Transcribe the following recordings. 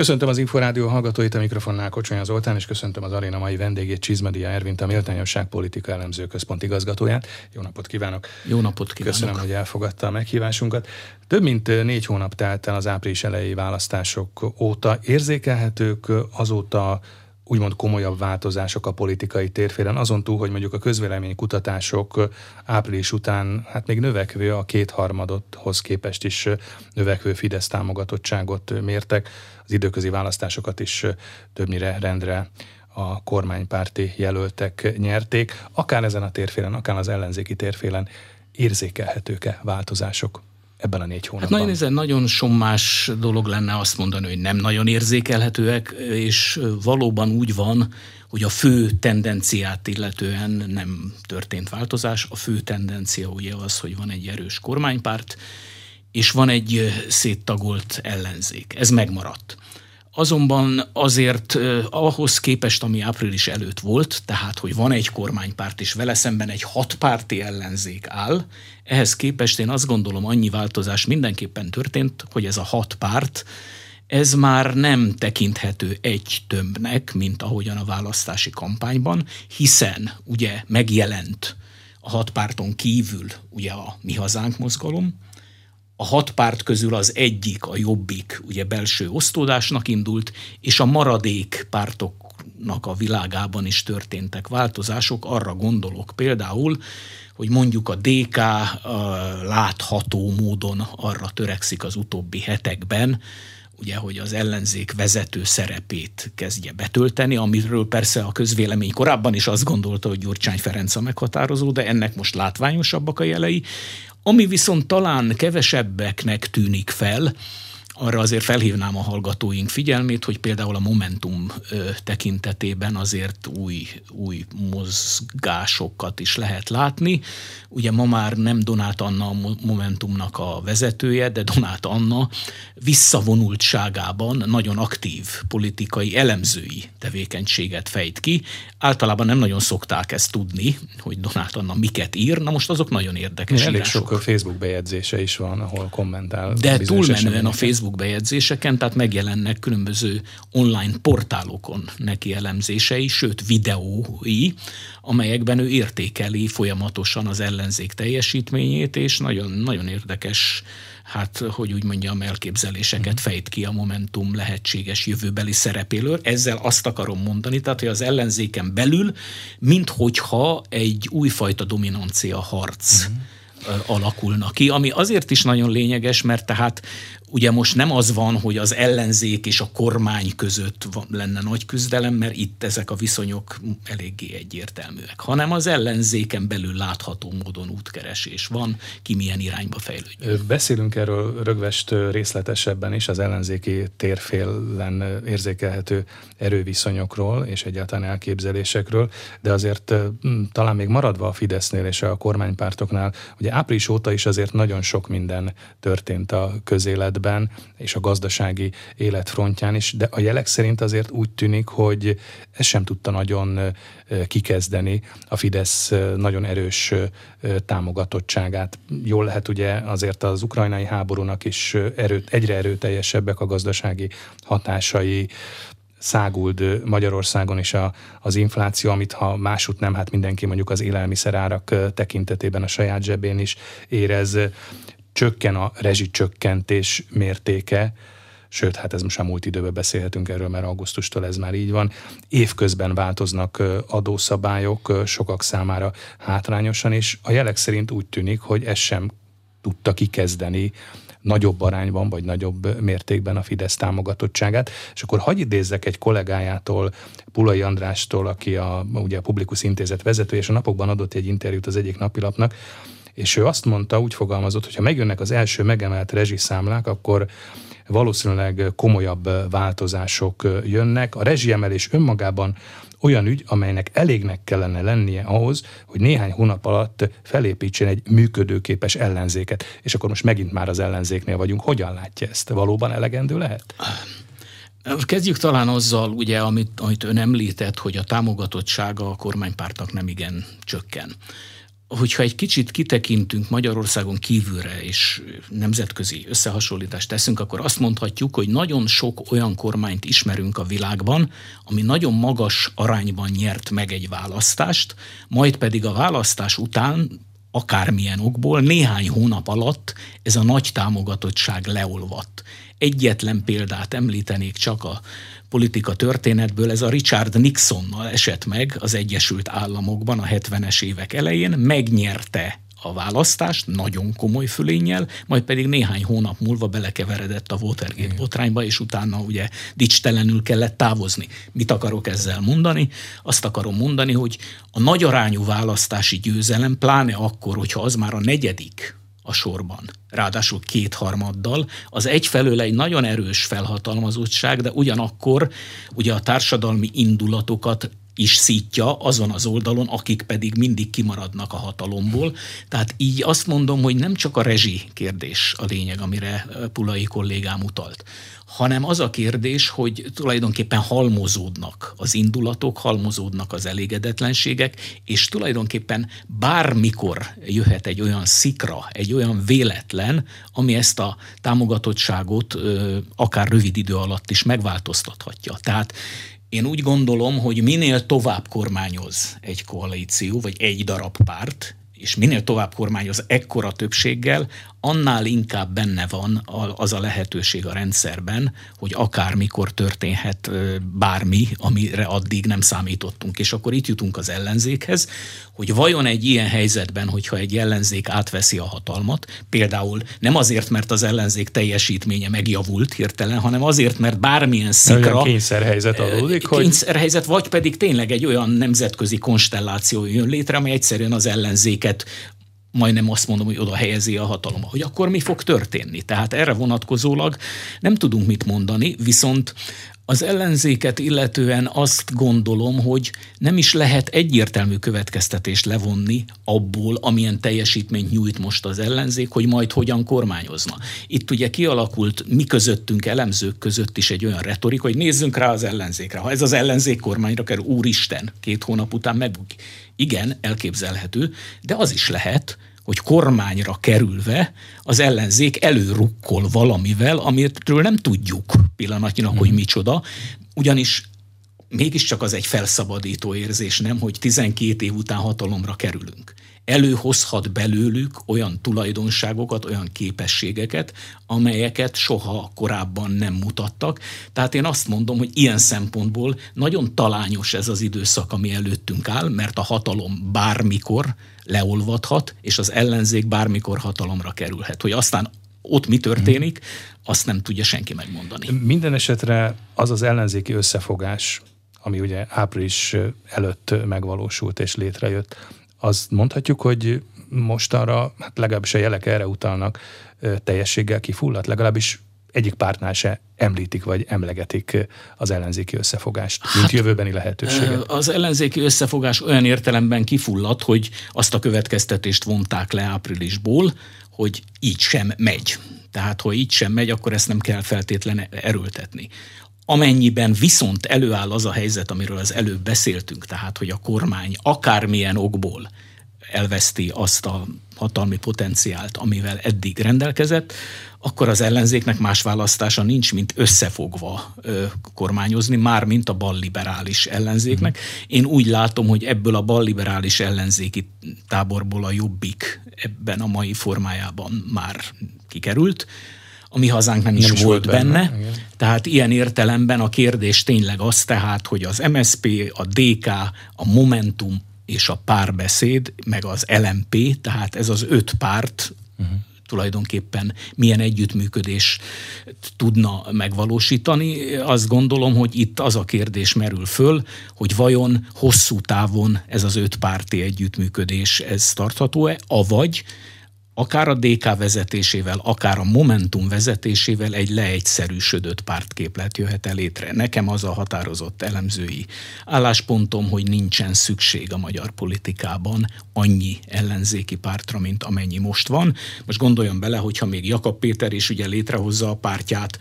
Köszöntöm az Inforádió hallgatóit, a mikrofonnál Kocsonya Zoltán, és köszöntöm az aréna mai vendégét, Csizmadia Ervint, a Méltányosság Politika Elemző Központ igazgatóját. Jó napot kívánok! Jó napot kívánok! Köszönöm, hogy elfogadta a meghívásunkat. Több mint négy hónap telt el az április elejé választások óta. Érzékelhetők azóta úgymond komolyabb változások a politikai térfélen, azon túl, hogy mondjuk a közvéleménykutatások április után hát még növekvő, a kétharmadothoz képest is növekvő Fidesz támogatottságot mértek, az időközi választásokat is többnyire rendre a kormánypárti jelöltek nyerték. Akár ezen a térfélen, akár az ellenzéki térfélen érzékelhetők-e változások? Ebben a négy hónapban? Hát nagyon, ez nagyon sommás dolog lenne azt mondani, hogy nem nagyon érzékelhetőek, és valóban úgy van, hogy a fő tendenciát illetően nem történt változás. A fő tendencia ugye az, hogy van egy erős kormánypárt, és van egy széttagolt ellenzék. Ez megmaradt. Azonban azért ahhoz képest, ami április előtt volt, tehát hogy van egy kormánypárt és vele szemben egy hatpárti ellenzék áll, ehhez képest én azt gondolom annyi változás mindenképpen történt, hogy ez a hat párt, ez már nem tekinthető egy tömbnek, mint ahogyan a választási kampányban, hiszen ugye megjelent a hat párton kívül ugye a Mi Hazánk mozgalom, a hat párt közül az egyik, a jobbik, ugye belső osztódásnak indult, és a maradék pártoknak a világában is történtek változások. Arra gondolok például, hogy mondjuk a DK látható módon arra törekszik az utóbbi hetekben, ugye, hogy az ellenzék vezető szerepét kezdje betölteni, amiről persze a közvélemény korábban is azt gondolta, hogy Gyurcsány Ferenc a meghatározó, de ennek most látványosabbak a jelei. Ami viszont talán kevesebbeknek tűnik fel, arra azért felhívnám a hallgatóink figyelmét, hogy például a Momentum tekintetében azért új, új mozgásokat is lehet látni. Ugye ma már nem Donát Anna a Momentumnak a vezetője, de Donát Anna visszavonultságában nagyon aktív politikai elemzői tevékenységet fejt ki. Általában nem nagyon szokták ezt tudni, hogy Donát Anna miket ír, na most azok nagyon érdekes Elég írások. sok Facebook bejegyzése is van, ahol kommentál. De túlmenően a Facebook Facebook bejegyzéseken, tehát megjelennek különböző online portálokon neki elemzései, sőt videói, amelyekben ő értékeli folyamatosan az ellenzék teljesítményét, és nagyon, nagyon érdekes hát, hogy úgy mondjam, elképzeléseket mhm. fejt ki a Momentum lehetséges jövőbeli szerepéről. Ezzel azt akarom mondani, tehát, hogy az ellenzéken belül, minthogyha egy újfajta dominancia harc uh-huh alakulna ki, ami azért is nagyon lényeges, mert tehát ugye most nem az van, hogy az ellenzék és a kormány között lenne nagy küzdelem, mert itt ezek a viszonyok eléggé egyértelműek, hanem az ellenzéken belül látható módon útkeresés van, ki milyen irányba fejlődjön. Beszélünk erről rögvest részletesebben is, az ellenzéki térfélen érzékelhető erőviszonyokról és egyáltalán elképzelésekről, de azért talán még maradva a Fidesznél és a kormánypártoknál, ugye április óta is azért nagyon sok minden történt a közéletben, életben és a gazdasági élet frontján is, de a jelek szerint azért úgy tűnik, hogy ez sem tudta nagyon kikezdeni a Fidesz nagyon erős támogatottságát. Jól lehet ugye azért az ukrajnai háborúnak is erőt, egyre erőteljesebbek a gazdasági hatásai, száguld Magyarországon is a, az infláció, amit ha másút nem, hát mindenki mondjuk az élelmiszerárak tekintetében a saját zsebén is érez csökken a rezsicsökkentés mértéke, sőt, hát ez most már múlt időben beszélhetünk erről, mert augusztustól ez már így van. Évközben változnak adószabályok sokak számára hátrányosan, és a jelek szerint úgy tűnik, hogy ez sem tudta kikezdeni nagyobb arányban, vagy nagyobb mértékben a Fidesz támogatottságát. És akkor hagyj idézzek egy kollégájától, Pulai Andrástól, aki a, ugye a Publikus Intézet vezetője, és a napokban adott egy interjút az egyik napilapnak, és ő azt mondta, úgy fogalmazott, hogy ha megjönnek az első megemelt rezsiszámlák, akkor valószínűleg komolyabb változások jönnek. A rezsiemelés önmagában olyan ügy, amelynek elégnek kellene lennie ahhoz, hogy néhány hónap alatt felépítsen egy működőképes ellenzéket. És akkor most megint már az ellenzéknél vagyunk. Hogyan látja ezt? Valóban elegendő lehet? Kezdjük talán azzal, ugye, amit, amit ön említett, hogy a támogatottsága a kormánypártnak nem igen csökken hogyha egy kicsit kitekintünk Magyarországon kívülre, és nemzetközi összehasonlítást teszünk, akkor azt mondhatjuk, hogy nagyon sok olyan kormányt ismerünk a világban, ami nagyon magas arányban nyert meg egy választást, majd pedig a választás után akármilyen okból néhány hónap alatt ez a nagy támogatottság leolvadt. Egyetlen példát említenék csak a politika történetből, ez a Richard Nixonnal esett meg az Egyesült Államokban a 70-es évek elején, megnyerte a választást nagyon komoly fölénnyel, majd pedig néhány hónap múlva belekeveredett a Watergate botrányba, és utána ugye dicstelenül kellett távozni. Mit akarok ezzel mondani? Azt akarom mondani, hogy a nagyarányú választási győzelem, pláne akkor, hogyha az már a negyedik a sorban, ráadásul kétharmaddal, az egyfelől egy nagyon erős felhatalmazottság, de ugyanakkor ugye a társadalmi indulatokat is szítja azon az oldalon, akik pedig mindig kimaradnak a hatalomból. Tehát így azt mondom, hogy nem csak a rezsi kérdés a lényeg, amire Pulai kollégám utalt, hanem az a kérdés, hogy tulajdonképpen halmozódnak az indulatok, halmozódnak az elégedetlenségek, és tulajdonképpen bármikor jöhet egy olyan szikra, egy olyan véletlen, ami ezt a támogatottságot akár rövid idő alatt is megváltoztathatja. Tehát én úgy gondolom, hogy minél tovább kormányoz egy koalíció, vagy egy darab párt, és minél tovább kormányoz ekkora többséggel, annál inkább benne van az a lehetőség a rendszerben, hogy akármikor történhet bármi, amire addig nem számítottunk. És akkor itt jutunk az ellenzékhez, hogy vajon egy ilyen helyzetben, hogyha egy ellenzék átveszi a hatalmat, például nem azért, mert az ellenzék teljesítménye megjavult hirtelen, hanem azért, mert bármilyen szikra... Olyan kényszerhelyzet adódik, hogy... Kényszerhelyzet, vagy pedig tényleg egy olyan nemzetközi konstelláció jön létre, amely egyszerűen az ellenzéket majdnem azt mondom, hogy oda helyezi a hatalom, hogy akkor mi fog történni. Tehát erre vonatkozólag nem tudunk mit mondani, viszont az ellenzéket illetően azt gondolom, hogy nem is lehet egyértelmű következtetést levonni abból, amilyen teljesítményt nyújt most az ellenzék, hogy majd hogyan kormányozna. Itt ugye kialakult mi közöttünk, elemzők között is egy olyan retorika, hogy nézzünk rá az ellenzékre. Ha ez az ellenzék kormányra kerül, úristen, két hónap után megbukik. Igen, elképzelhető, de az is lehet, hogy kormányra kerülve az ellenzék előrukkol valamivel, amitről nem tudjuk pillanatnyilag, hogy mhm. micsoda, ugyanis mégiscsak az egy felszabadító érzés, nem, hogy 12 év után hatalomra kerülünk előhozhat belőlük olyan tulajdonságokat, olyan képességeket, amelyeket soha korábban nem mutattak. Tehát én azt mondom, hogy ilyen szempontból nagyon talányos ez az időszak, ami előttünk áll, mert a hatalom bármikor leolvadhat, és az ellenzék bármikor hatalomra kerülhet. Hogy aztán ott mi történik, azt nem tudja senki megmondani. Minden esetre az az ellenzéki összefogás, ami ugye április előtt megvalósult és létrejött, azt mondhatjuk, hogy mostanra, hát legalábbis a jelek erre utalnak, teljességgel kifulladt, legalábbis egyik pártnál se említik vagy emlegetik az ellenzéki összefogást, mint hát, jövőbeni lehetőséget. Az ellenzéki összefogás olyan értelemben kifulladt, hogy azt a következtetést vonták le áprilisból, hogy így sem megy. Tehát, ha így sem megy, akkor ezt nem kell feltétlenül erőltetni. Amennyiben viszont előáll az a helyzet, amiről az előbb beszéltünk, tehát hogy a kormány akármilyen okból elveszti azt a hatalmi potenciált, amivel eddig rendelkezett, akkor az ellenzéknek más választása nincs, mint összefogva ö, kormányozni, már mint a balliberális ellenzéknek. Én úgy látom, hogy ebből a balliberális ellenzéki táborból a jobbik ebben a mai formájában már kikerült a mi hazánk nem, nem is, is volt benne. benne. Tehát ilyen értelemben a kérdés tényleg az tehát, hogy az MSP, a DK, a Momentum és a párbeszéd, meg az LMP, tehát ez az öt párt uh-huh tulajdonképpen milyen együttműködés tudna megvalósítani. Azt gondolom, hogy itt az a kérdés merül föl, hogy vajon hosszú távon ez az öt párti együttműködés ez tartható-e, avagy akár a DK vezetésével, akár a Momentum vezetésével egy leegyszerűsödött pártképlet jöhet el létre. Nekem az a határozott elemzői álláspontom, hogy nincsen szükség a magyar politikában annyi ellenzéki pártra, mint amennyi most van. Most gondoljon bele, hogyha még Jakab Péter is ugye létrehozza a pártját,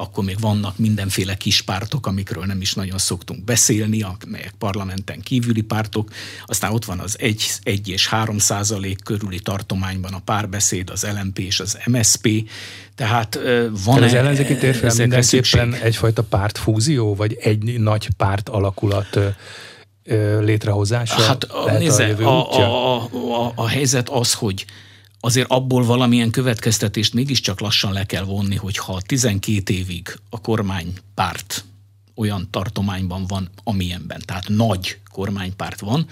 akkor még vannak mindenféle kis pártok, amikről nem is nagyon szoktunk beszélni, amelyek parlamenten kívüli pártok. Aztán ott van az 1, 1 és 3 százalék körüli tartományban a párbeszéd, az LMP és az MSP. Tehát van Tehát az ellenzéki térfél mindenképpen egyfajta pártfúzió, vagy egy nagy párt alakulat létrehozása hát, nézze, a, a, a, a, a helyzet az, hogy azért abból valamilyen következtetést mégiscsak lassan le kell vonni, hogy ha 12 évig a kormánypárt olyan tartományban van, amilyenben, tehát nagy kormánypárt van,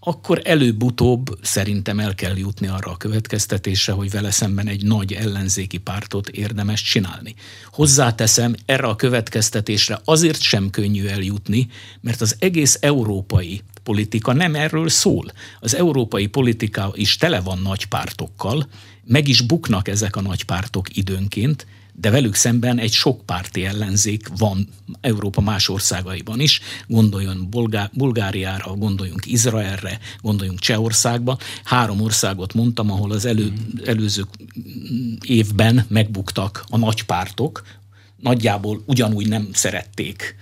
akkor előbb-utóbb szerintem el kell jutni arra a következtetésre, hogy vele szemben egy nagy ellenzéki pártot érdemes csinálni. Hozzáteszem, erre a következtetésre azért sem könnyű eljutni, mert az egész európai politika nem erről szól. Az európai politika is tele van nagy pártokkal, meg is buknak ezek a nagy pártok időnként, de velük szemben egy sokpárti ellenzék van Európa más országaiban is. Gondoljon Bulgá- Bulgáriára, gondoljunk Izraelre, gondoljunk Csehországba. Három országot mondtam, ahol az elő, előző évben megbuktak a nagy pártok, nagyjából ugyanúgy nem szerették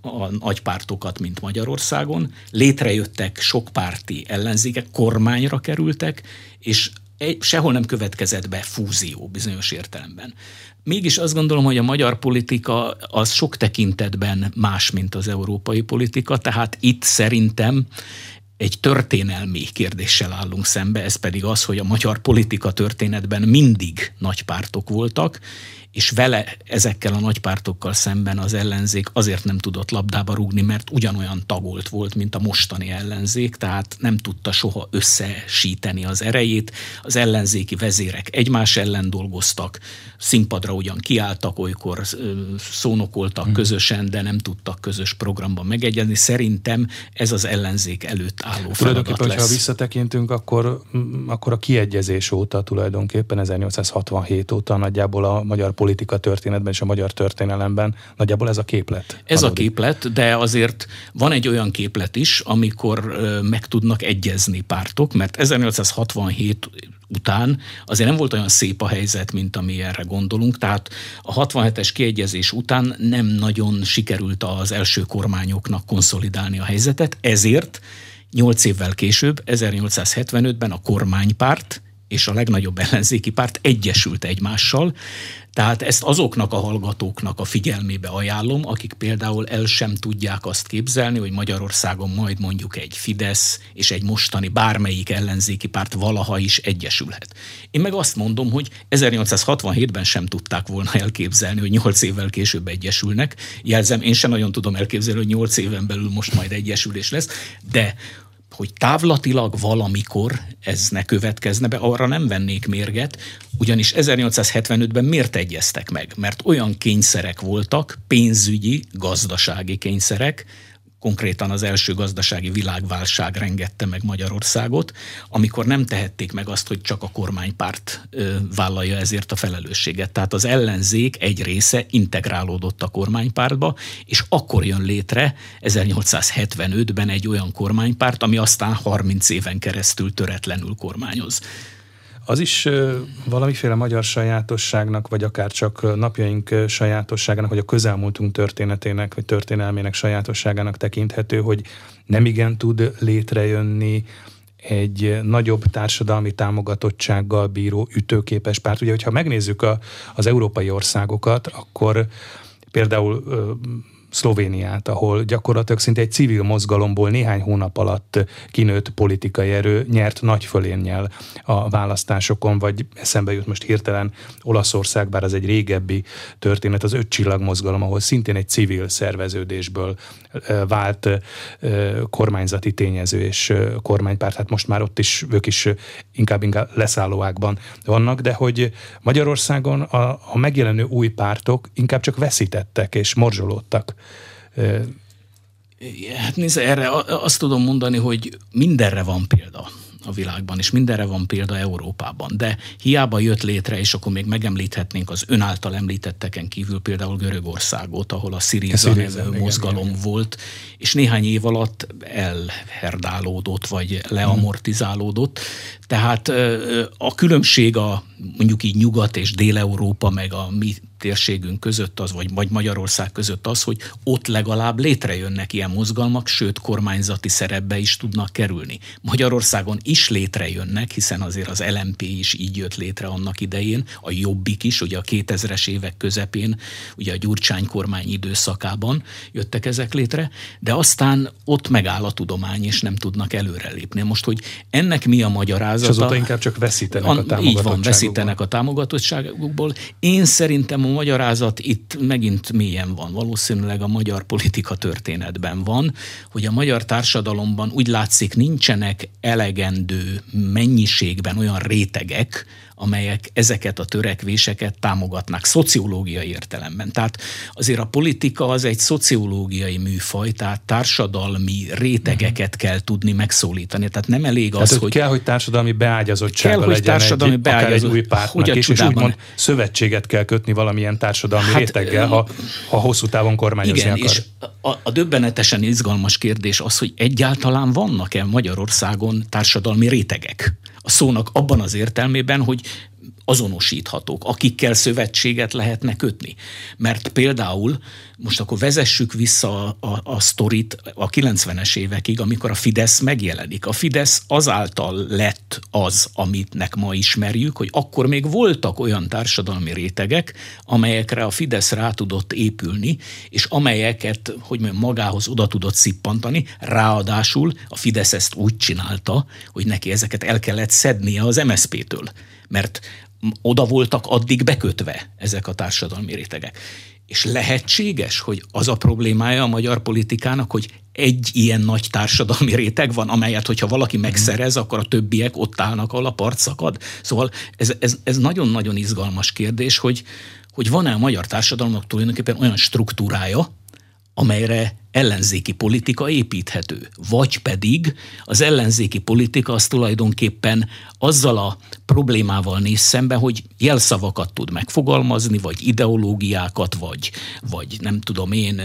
a nagypártokat, mint Magyarországon. Létrejöttek sokpárti ellenzékek, kormányra kerültek, és sehol nem következett be fúzió bizonyos értelemben. Mégis azt gondolom, hogy a magyar politika az sok tekintetben más, mint az európai politika, tehát itt szerintem egy történelmi kérdéssel állunk szembe, ez pedig az, hogy a magyar politika történetben mindig nagy pártok voltak, és vele ezekkel a nagypártokkal szemben az ellenzék azért nem tudott labdába rúgni, mert ugyanolyan tagolt volt, mint a mostani ellenzék, tehát nem tudta soha összesíteni az erejét. Az ellenzéki vezérek egymás ellen dolgoztak, színpadra ugyan kiálltak, olykor szónokoltak hmm. közösen, de nem tudtak közös programban megegyezni. Szerintem ez az ellenzék előtt álló feladat lesz. ha visszatekintünk, akkor, akkor a kiegyezés óta tulajdonképpen 1867 óta nagyjából a magyar politika történetben és a magyar történelemben nagyjából ez a képlet. Ez adódik. a képlet, de azért van egy olyan képlet is, amikor meg tudnak egyezni pártok, mert 1867 után azért nem volt olyan szép a helyzet, mint ami erre gondolunk, tehát a 67-es kiegyezés után nem nagyon sikerült az első kormányoknak konszolidálni a helyzetet, ezért nyolc évvel később, 1875-ben a kormánypárt és a legnagyobb ellenzéki párt egyesült egymással, tehát ezt azoknak a hallgatóknak a figyelmébe ajánlom, akik például el sem tudják azt képzelni, hogy Magyarországon majd mondjuk egy Fidesz és egy mostani bármelyik ellenzéki párt valaha is egyesülhet. Én meg azt mondom, hogy 1867-ben sem tudták volna elképzelni, hogy 8 évvel később egyesülnek. Jelzem, én sem nagyon tudom elképzelni, hogy 8 éven belül most majd egyesülés lesz, de hogy távlatilag valamikor ez ne következne be, arra nem vennék mérget, ugyanis 1875-ben miért egyeztek meg? Mert olyan kényszerek voltak, pénzügyi, gazdasági kényszerek, konkrétan az első gazdasági világválság rengette meg Magyarországot, amikor nem tehették meg azt, hogy csak a kormánypárt vállalja ezért a felelősséget. Tehát az ellenzék egy része integrálódott a kormánypártba, és akkor jön létre 1875-ben egy olyan kormánypárt, ami aztán 30 éven keresztül töretlenül kormányoz. Az is valamiféle magyar sajátosságnak, vagy akár csak napjaink sajátosságának, vagy a közelmúltunk történetének, vagy történelmének sajátosságának tekinthető, hogy nem igen tud létrejönni egy nagyobb társadalmi támogatottsággal bíró ütőképes párt. Ugye, hogyha megnézzük a, az európai országokat, akkor például Szlovéniát, ahol gyakorlatilag szinte egy civil mozgalomból néhány hónap alatt kinőtt politikai erő nyert nagy fölénnyel a választásokon, vagy eszembe jut most hirtelen Olaszország, bár az egy régebbi történet, az öt csillag mozgalom, ahol szintén egy civil szerveződésből vált kormányzati tényező és kormánypárt, hát most már ott is ők is inkább, inkább leszállóákban vannak, de hogy Magyarországon a, a megjelenő új pártok inkább csak veszítettek és morzsolódtak. Hát nézze, erre azt tudom mondani, hogy mindenre van példa a világban, és mindenre van példa Európában. De hiába jött létre, és akkor még megemlíthetnénk az ön által említetteken kívül például Görögországot, ahol a Syriza nevű mozgalom igen, volt, és néhány év alatt elherdálódott, vagy leamortizálódott. Tehát a különbség a mondjuk így Nyugat és Dél-Európa, meg a mi térségünk között az, vagy, vagy Magyarország között az, hogy ott legalább létrejönnek ilyen mozgalmak, sőt kormányzati szerepbe is tudnak kerülni. Magyarországon is létrejönnek, hiszen azért az LMP is így jött létre annak idején, a Jobbik is, ugye a 2000-es évek közepén, ugye a Gyurcsány kormány időszakában jöttek ezek létre, de aztán ott megáll a tudomány, és nem tudnak előrelépni. Most, hogy ennek mi a magyarázata? És azóta inkább csak veszítenek a, a Így van, veszítenek a támogatottságukból. Én szerintem a magyarázat itt megint mélyen van. Valószínűleg a magyar politika történetben van, hogy a magyar társadalomban úgy látszik nincsenek elegendő mennyiségben olyan rétegek, amelyek ezeket a törekvéseket támogatnak szociológiai értelemben. Tehát azért a politika az egy szociológiai műfaj, tehát társadalmi rétegeket kell tudni megszólítani. Tehát nem elég tehát, az, hogy... Kell, hogy társadalmi beágyazottsága kell, hogy legyen társadalmi egy, beágyazott, egy új pártnak hogy is, és úgymond szövetséget kell kötni valamilyen társadalmi hát, réteggel, ha, ha hosszú távon kormányozni igen, akar. és a, a döbbenetesen izgalmas kérdés az, hogy egyáltalán vannak-e Magyarországon társadalmi rétegek? A szónak abban az értelmében, hogy azonosíthatók, akikkel szövetséget lehetne kötni. Mert például, most akkor vezessük vissza a, a, a sztorit a 90-es évekig, amikor a Fidesz megjelenik. A Fidesz azáltal lett az, amitnek ma ismerjük, hogy akkor még voltak olyan társadalmi rétegek, amelyekre a Fidesz rá tudott épülni, és amelyeket, hogy mondjam, magához oda tudott szippantani, ráadásul a Fidesz ezt úgy csinálta, hogy neki ezeket el kellett szednie az MSZP-től mert oda voltak addig bekötve ezek a társadalmi rétegek. És lehetséges, hogy az a problémája a magyar politikának, hogy egy ilyen nagy társadalmi réteg van, amelyet, hogyha valaki megszerez, akkor a többiek ott állnak, ahol a part szakad. Szóval ez, ez, ez nagyon-nagyon izgalmas kérdés, hogy, hogy van-e a magyar társadalomnak tulajdonképpen olyan struktúrája, amelyre ellenzéki politika építhető. Vagy pedig az ellenzéki politika az tulajdonképpen azzal a problémával néz szembe, hogy jelszavakat tud megfogalmazni, vagy ideológiákat, vagy, vagy nem tudom én,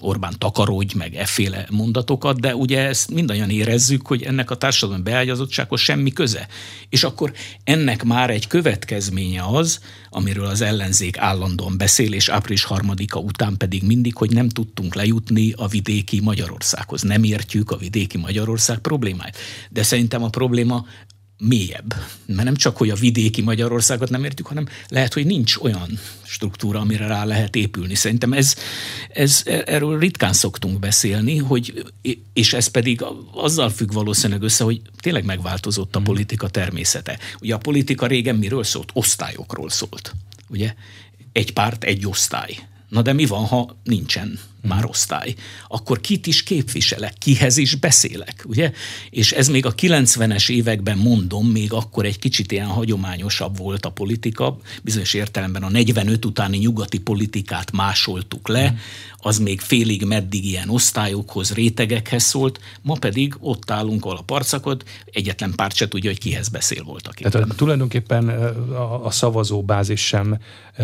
Orbán takarodj, meg efféle mondatokat, de ugye ezt mindannyian érezzük, hogy ennek a társadalmi beágyazottsághoz semmi köze. És akkor ennek már egy következménye az, amiről az ellenzék állandóan beszél, és április harmadika után pedig mindig, hogy nem tudtunk lejutni a vidéki Magyarországhoz. Nem értjük a vidéki Magyarország problémáit. De szerintem a probléma mélyebb. Mert nem csak, hogy a vidéki Magyarországot nem értjük, hanem lehet, hogy nincs olyan struktúra, amire rá lehet épülni. Szerintem ez, ez erről ritkán szoktunk beszélni, hogy, és ez pedig azzal függ valószínűleg össze, hogy tényleg megváltozott a hmm. politika természete. Ugye a politika régen miről szólt? Osztályokról szólt. Ugye? Egy párt, egy osztály. Na de mi van, ha nincsen már osztály, akkor kit is képviselek, kihez is beszélek, ugye? És ez még a 90-es években mondom, még akkor egy kicsit ilyen hagyományosabb volt a politika, bizonyos értelemben a 45 utáni nyugati politikát másoltuk le, mm. az még félig meddig ilyen osztályokhoz, rétegekhez szólt, ma pedig ott állunk, ahol a parcakod, egyetlen párt se tudja, hogy kihez beszél voltak. Tehát tulajdonképpen a, a szavazóbázis sem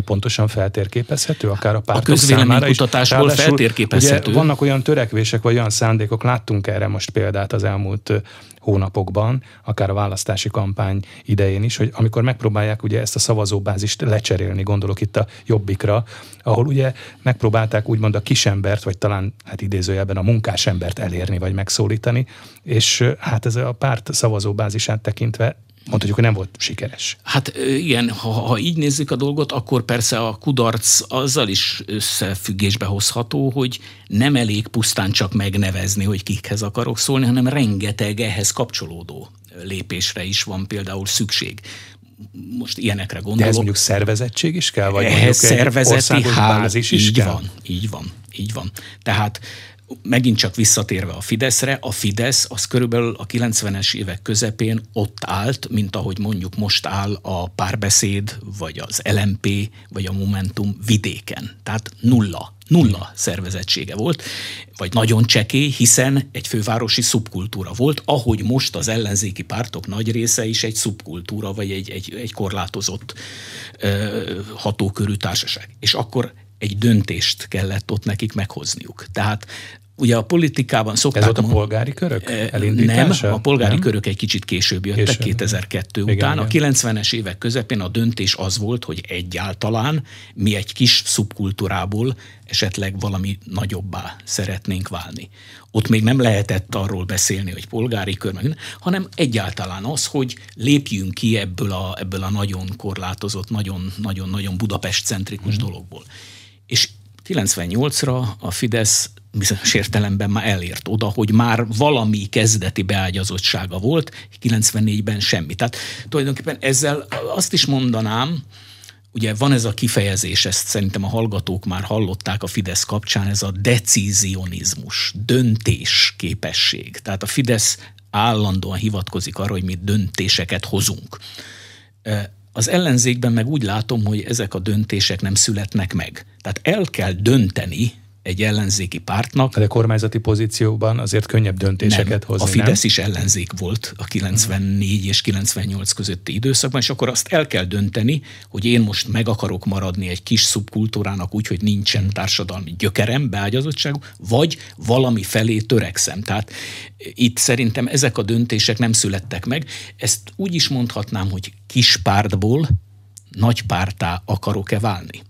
pontosan feltérképezhető, akár a pártok a számára is. feltérképezhető feltérképezhető. Ugye vannak olyan törekvések, vagy olyan szándékok, láttunk erre most példát az elmúlt hónapokban, akár a választási kampány idején is, hogy amikor megpróbálják ugye ezt a szavazóbázist lecserélni, gondolok itt a jobbikra, ahol ugye megpróbálták úgymond a kisembert, vagy talán hát idézőjelben a munkásembert elérni, vagy megszólítani, és hát ez a párt szavazóbázisát tekintve mondhatjuk, hogy nem volt sikeres. Hát igen, ha, ha így nézzük a dolgot, akkor persze a kudarc azzal is összefüggésbe hozható, hogy nem elég pusztán csak megnevezni, hogy kikhez akarok szólni, hanem rengeteg ehhez kapcsolódó lépésre is van például szükség most ilyenekre gondolok. De ez mondjuk szervezettség is kell? Vagy Ehhez szervezeti ház, is így kell? van, így van, így van. Tehát megint csak visszatérve a Fideszre, a Fidesz az körülbelül a 90-es évek közepén ott állt, mint ahogy mondjuk most áll a párbeszéd, vagy az LMP, vagy a Momentum vidéken. Tehát nulla, nulla szervezettsége volt, vagy nagyon csekély, hiszen egy fővárosi szubkultúra volt, ahogy most az ellenzéki pártok nagy része is egy szubkultúra, vagy egy, egy, egy korlátozott ö, hatókörű társaság. És akkor egy döntést kellett ott nekik meghozniuk. Tehát ugye a politikában szokták... Ez volt a polgári körök elindítása? Nem, a polgári nem? körök egy kicsit később jöttek, később. 2002 igen, után. Igen. A 90-es évek közepén a döntés az volt, hogy egyáltalán mi egy kis szubkultúrából esetleg valami nagyobbá szeretnénk válni. Ott még nem lehetett arról beszélni, hogy polgári kör, hanem egyáltalán az, hogy lépjünk ki ebből a, ebből a nagyon korlátozott, nagyon-nagyon Budapest-centrikus mm. dologból. És 98-ra a Fidesz bizonyos értelemben már elért oda, hogy már valami kezdeti beágyazottsága volt, 94-ben semmi. Tehát tulajdonképpen ezzel azt is mondanám, ugye van ez a kifejezés, ezt szerintem a hallgatók már hallották a Fidesz kapcsán, ez a decizionizmus, döntés képesség. Tehát a Fidesz állandóan hivatkozik arra, hogy mi döntéseket hozunk. Az ellenzékben meg úgy látom, hogy ezek a döntések nem születnek meg. Tehát el kell dönteni egy ellenzéki pártnak. De kormányzati pozícióban azért könnyebb döntéseket nem, hozni. A Fidesz nem? is ellenzék volt a 94 és 98 közötti időszakban, és akkor azt el kell dönteni, hogy én most meg akarok maradni egy kis szubkultúrának úgy, hogy nincsen társadalmi gyökerem, beágyazottságú, vagy valami felé törekszem. Tehát itt szerintem ezek a döntések nem születtek meg. Ezt úgy is mondhatnám, hogy kis pártból nagy pártá akarok-e válni.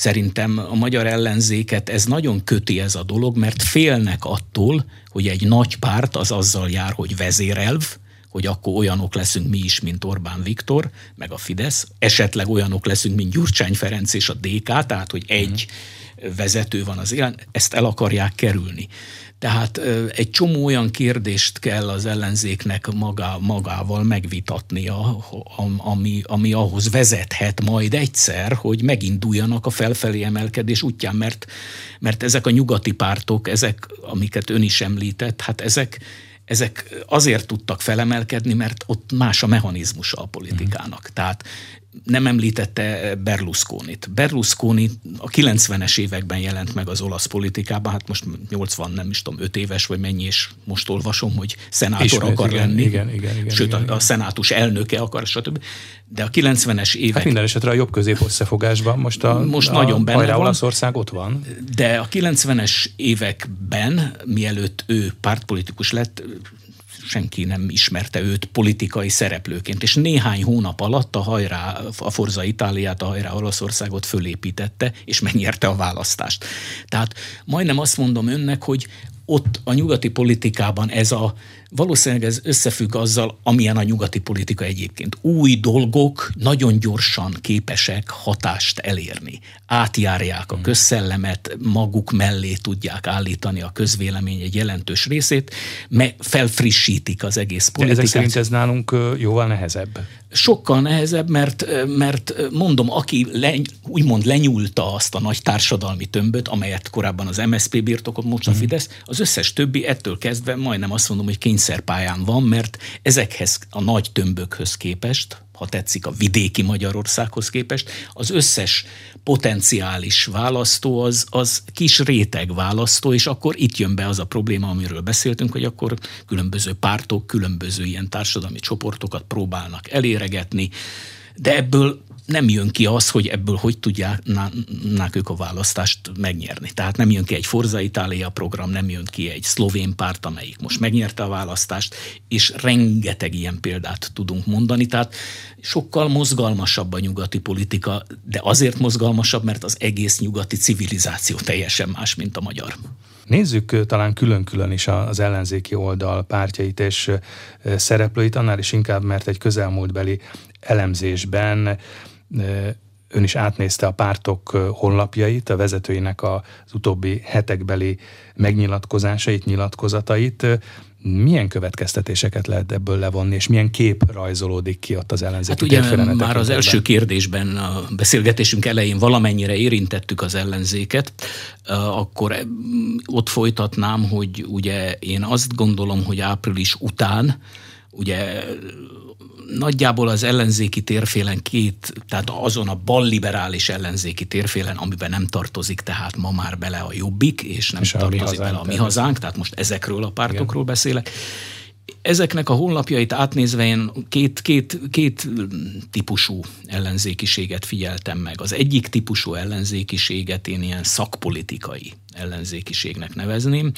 Szerintem a magyar ellenzéket ez nagyon köti ez a dolog, mert félnek attól, hogy egy nagy párt az azzal jár, hogy vezérelv, hogy akkor olyanok leszünk mi is, mint Orbán Viktor, meg a Fidesz, esetleg olyanok leszünk, mint Gyurcsány Ferenc és a DK, tehát hogy egy vezető van az élen, ezt el akarják kerülni. Tehát egy csomó olyan kérdést kell az ellenzéknek magá, magával megvitatnia, ami, ami ahhoz vezethet majd egyszer, hogy meginduljanak a felfelé emelkedés útján, mert, mert ezek a nyugati pártok, ezek, amiket ön is említett, hát ezek, ezek azért tudtak felemelkedni, mert ott más a mechanizmusa a politikának. Mm. Tehát nem említette Berlusconit. Berlusconi a 90-es években jelent meg az olasz politikában, hát most 80, nem is tudom, 5 éves vagy mennyi, és most olvasom, hogy szenátor Ismét, akar igen, lenni. Igen, igen, igen, sőt, igen, a, a szenátus elnöke akar, stb. De a 90-es évek... Hát minden esetre a jobb közép összefogásban most a, most a, nagyon benne van, Olaszország ott van. De a 90-es években, mielőtt ő pártpolitikus lett, senki nem ismerte őt politikai szereplőként, és néhány hónap alatt a hajrá, a Forza Itáliát, a hajrá Olaszországot fölépítette, és megnyerte a választást. Tehát majdnem azt mondom önnek, hogy ott a nyugati politikában ez a, valószínűleg ez összefügg azzal, amilyen a nyugati politika egyébként. Új dolgok nagyon gyorsan képesek hatást elérni. Átjárják a hmm. közszellemet, maguk mellé tudják állítani a közvélemény egy jelentős részét, me felfrissítik az egész politikát. De ezek szerint ez nálunk jóval nehezebb sokkal nehezebb, mert, mert mondom, aki le, úgymond lenyúlta azt a nagy társadalmi tömböt, amelyet korábban az MSZP birtokott, most a mhm. Fidesz, az összes többi ettől kezdve majdnem azt mondom, hogy kényszerpályán van, mert ezekhez a nagy tömbökhöz képest, ha tetszik, a vidéki Magyarországhoz képest, az összes potenciális választó az, az kis réteg választó, és akkor itt jön be az a probléma, amiről beszéltünk, hogy akkor különböző pártok, különböző ilyen társadalmi csoportokat próbálnak eléregetni, de ebből nem jön ki az, hogy ebből hogy tudják ők a választást megnyerni. Tehát nem jön ki egy Forza Itália program, nem jön ki egy szlovén párt, amelyik most megnyerte a választást, és rengeteg ilyen példát tudunk mondani. Tehát sokkal mozgalmasabb a nyugati politika, de azért mozgalmasabb, mert az egész nyugati civilizáció teljesen más, mint a magyar. Nézzük talán külön-külön is az ellenzéki oldal pártjait és szereplőit, annál is inkább, mert egy közelmúltbeli elemzésben ön is átnézte a pártok honlapjait, a vezetőinek az utóbbi hetekbeli megnyilatkozásait, nyilatkozatait. Milyen következtetéseket lehet ebből levonni, és milyen kép rajzolódik ki ott az ellenzéki hát ugye már az első kérdésben a beszélgetésünk elején valamennyire érintettük az ellenzéket, akkor ott folytatnám, hogy ugye én azt gondolom, hogy április után ugye nagyjából az ellenzéki térfélen két, tehát azon a balliberális ellenzéki térfélen, amiben nem tartozik tehát ma már bele a jobbik, és nem és tartozik bele a mi hazánk, tehát most ezekről a pártokról Igen. beszélek. Ezeknek a honlapjait átnézve én két, két, két típusú ellenzékiséget figyeltem meg. Az egyik típusú ellenzékiséget én ilyen szakpolitikai ellenzékiségnek nevezném.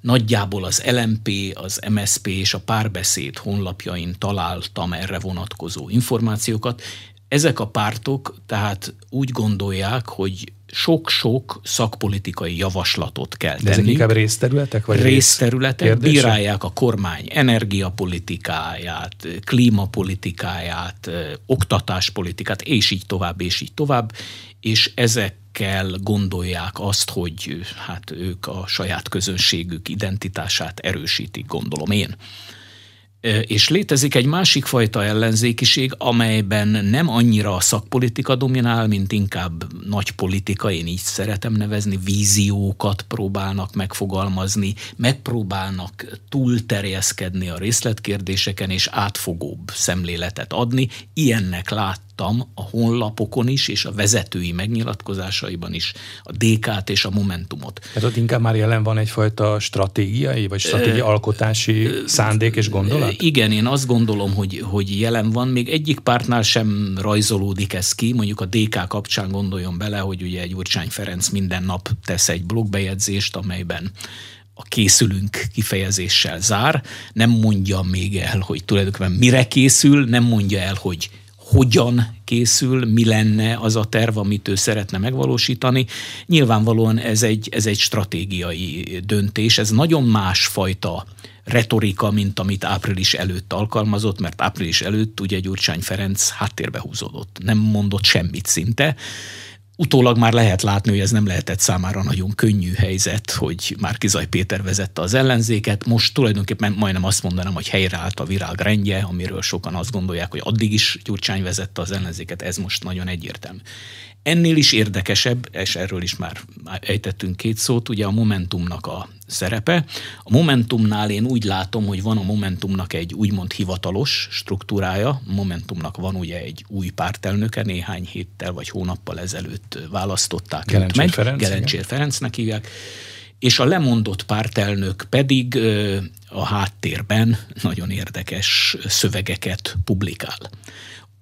Nagyjából az LMP, az MSP és a párbeszéd honlapjain találtam erre vonatkozó információkat. Ezek a pártok tehát úgy gondolják, hogy sok-sok szakpolitikai javaslatot kell tenni. Ezek inkább részterületek? Vagy részterületek, rész bírálják a kormány energiapolitikáját, klímapolitikáját, oktatáspolitikát, és így tovább, és így tovább, és ezekkel gondolják azt, hogy hát ők a saját közönségük identitását erősítik, gondolom én. És létezik egy másik fajta ellenzékiség, amelyben nem annyira a szakpolitika dominál, mint inkább nagy politika, én így szeretem nevezni, víziókat próbálnak megfogalmazni, megpróbálnak túlterjeszkedni a részletkérdéseken, és átfogóbb szemléletet adni. Ilyennek lát láttam a honlapokon is, és a vezetői megnyilatkozásaiban is a DK-t és a Momentumot. Tehát ott inkább már jelen van egyfajta stratégiai, vagy stratégiai alkotási szándék és gondolat? Igen, én azt gondolom, hogy, hogy jelen van. Még egyik pártnál sem rajzolódik ez ki. Mondjuk a DK kapcsán gondoljon bele, hogy ugye Gyurcsány Ferenc minden nap tesz egy blogbejegyzést, amelyben a készülünk kifejezéssel zár, nem mondja még el, hogy tulajdonképpen mire készül, nem mondja el, hogy hogyan készül, mi lenne az a terv, amit ő szeretne megvalósítani. Nyilvánvalóan ez egy, ez egy stratégiai döntés, ez nagyon másfajta retorika, mint amit április előtt alkalmazott, mert április előtt ugye Gyurcsány Ferenc háttérbe húzódott, nem mondott semmit szinte, Utólag már lehet látni, hogy ez nem lehetett számára nagyon könnyű helyzet, hogy már Kizaj Péter vezette az ellenzéket. Most tulajdonképpen majdnem azt mondanám, hogy helyreállt a virág rendje, amiről sokan azt gondolják, hogy addig is Gyurcsány vezette az ellenzéket, ez most nagyon egyértelmű. Ennél is érdekesebb, és erről is már ejtettünk két szót, ugye a Momentumnak a szerepe. A Momentumnál én úgy látom, hogy van a Momentumnak egy úgymond hivatalos struktúrája. Momentumnak van ugye egy új pártelnöke, néhány héttel vagy hónappal ezelőtt választották Gelencsér meg. Ferenc, Gelencsér igen. Ferencnek hívják. És a lemondott pártelnök pedig a háttérben nagyon érdekes szövegeket publikál.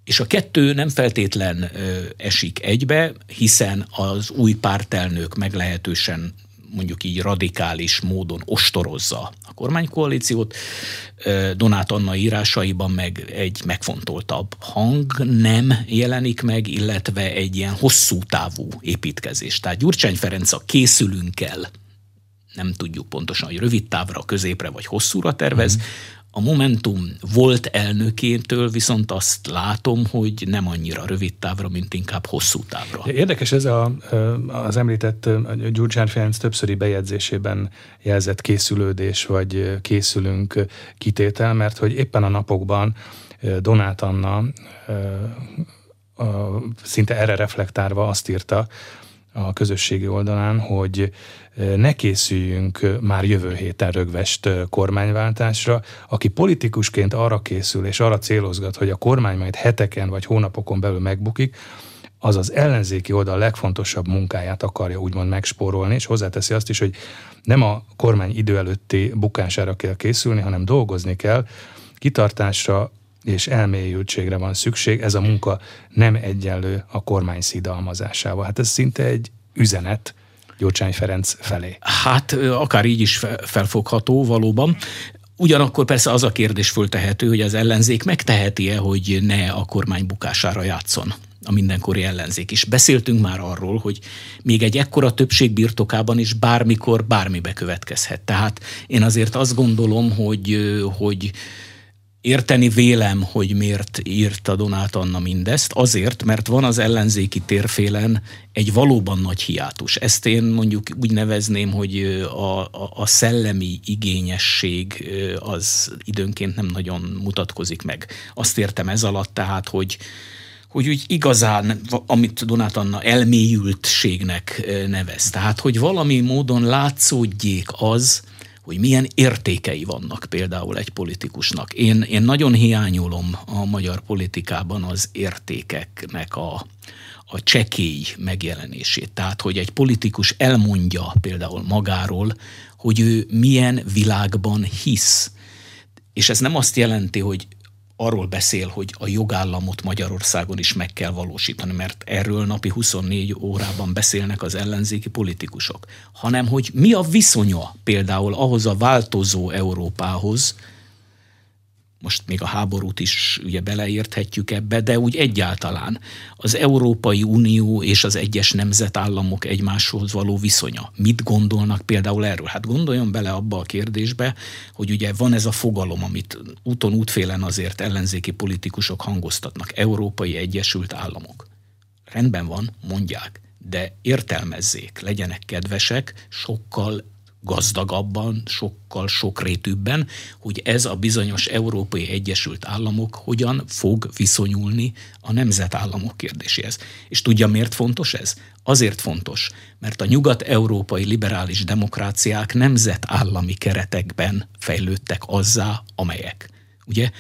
És a kettő nem feltétlen esik egybe, hiszen az új pártelnök meglehetősen mondjuk így radikális módon ostorozza a kormánykoalíciót. Donát Anna írásaiban meg egy megfontoltabb hang nem jelenik meg, illetve egy ilyen hosszú távú építkezés. Tehát Gyurcsány Ferenc a készülünk el nem tudjuk pontosan, hogy rövid távra, középre vagy hosszúra tervez, mm. A Momentum volt elnökétől viszont azt látom, hogy nem annyira rövid távra, mint inkább hosszú távra. Érdekes ez a, az említett Gyurcsán Ferenc többszöri bejegyzésében jelzett készülődés, vagy készülünk kitétel, mert hogy éppen a napokban Donát Anna szinte erre reflektálva azt írta, a közösségi oldalán, hogy ne készüljünk már jövő héten rögvest kormányváltásra. Aki politikusként arra készül és arra célozgat, hogy a kormány majd heteken vagy hónapokon belül megbukik, az az ellenzéki oldal legfontosabb munkáját akarja úgymond megspórolni, és hozzáteszi azt is, hogy nem a kormány idő előtti bukására kell készülni, hanem dolgozni kell, kitartásra és elmélyültségre van szükség, ez a munka nem egyenlő a kormány szidalmazásával. Hát ez szinte egy üzenet, Gyurcsány Ferenc felé. Hát akár így is felfogható valóban. Ugyanakkor persze az a kérdés föltehető, hogy az ellenzék megteheti-e, hogy ne a kormány bukására játszon a mindenkori ellenzék is. Beszéltünk már arról, hogy még egy ekkora többség birtokában is bármikor bármi bekövetkezhet. Tehát én azért azt gondolom, hogy, hogy Érteni vélem, hogy miért írta Donát Anna mindezt, azért, mert van az ellenzéki térfélen egy valóban nagy hiátus. Ezt én mondjuk úgy nevezném, hogy a, a, a szellemi igényesség az időnként nem nagyon mutatkozik meg. Azt értem ez alatt tehát, hogy hogy úgy igazán, amit Donát Anna elmélyültségnek nevez. Tehát, hogy valami módon látszódjék az, hogy milyen értékei vannak például egy politikusnak. Én, én nagyon hiányolom a magyar politikában az értékeknek a, a csekély megjelenését. Tehát, hogy egy politikus elmondja például magáról, hogy ő milyen világban hisz. és ez nem azt jelenti, hogy arról beszél, hogy a jogállamot Magyarországon is meg kell valósítani, mert erről napi 24 órában beszélnek az ellenzéki politikusok, hanem hogy mi a viszonya például ahhoz a változó Európához, most még a háborút is ugye beleérthetjük ebbe, de úgy egyáltalán az Európai Unió és az egyes nemzetállamok egymáshoz való viszonya. Mit gondolnak például erről? Hát gondoljon bele abba a kérdésbe, hogy ugye van ez a fogalom, amit úton útfélen azért ellenzéki politikusok hangoztatnak, Európai Egyesült Államok. Rendben van, mondják, de értelmezzék, legyenek kedvesek, sokkal gazdagabban, sokkal sokrétűbben, hogy ez a bizonyos Európai Egyesült Államok hogyan fog viszonyulni a nemzetállamok kérdéséhez. És tudja, miért fontos ez? Azért fontos, mert a nyugat-európai liberális demokráciák nemzetállami keretekben fejlődtek azzá, amelyek. Ugye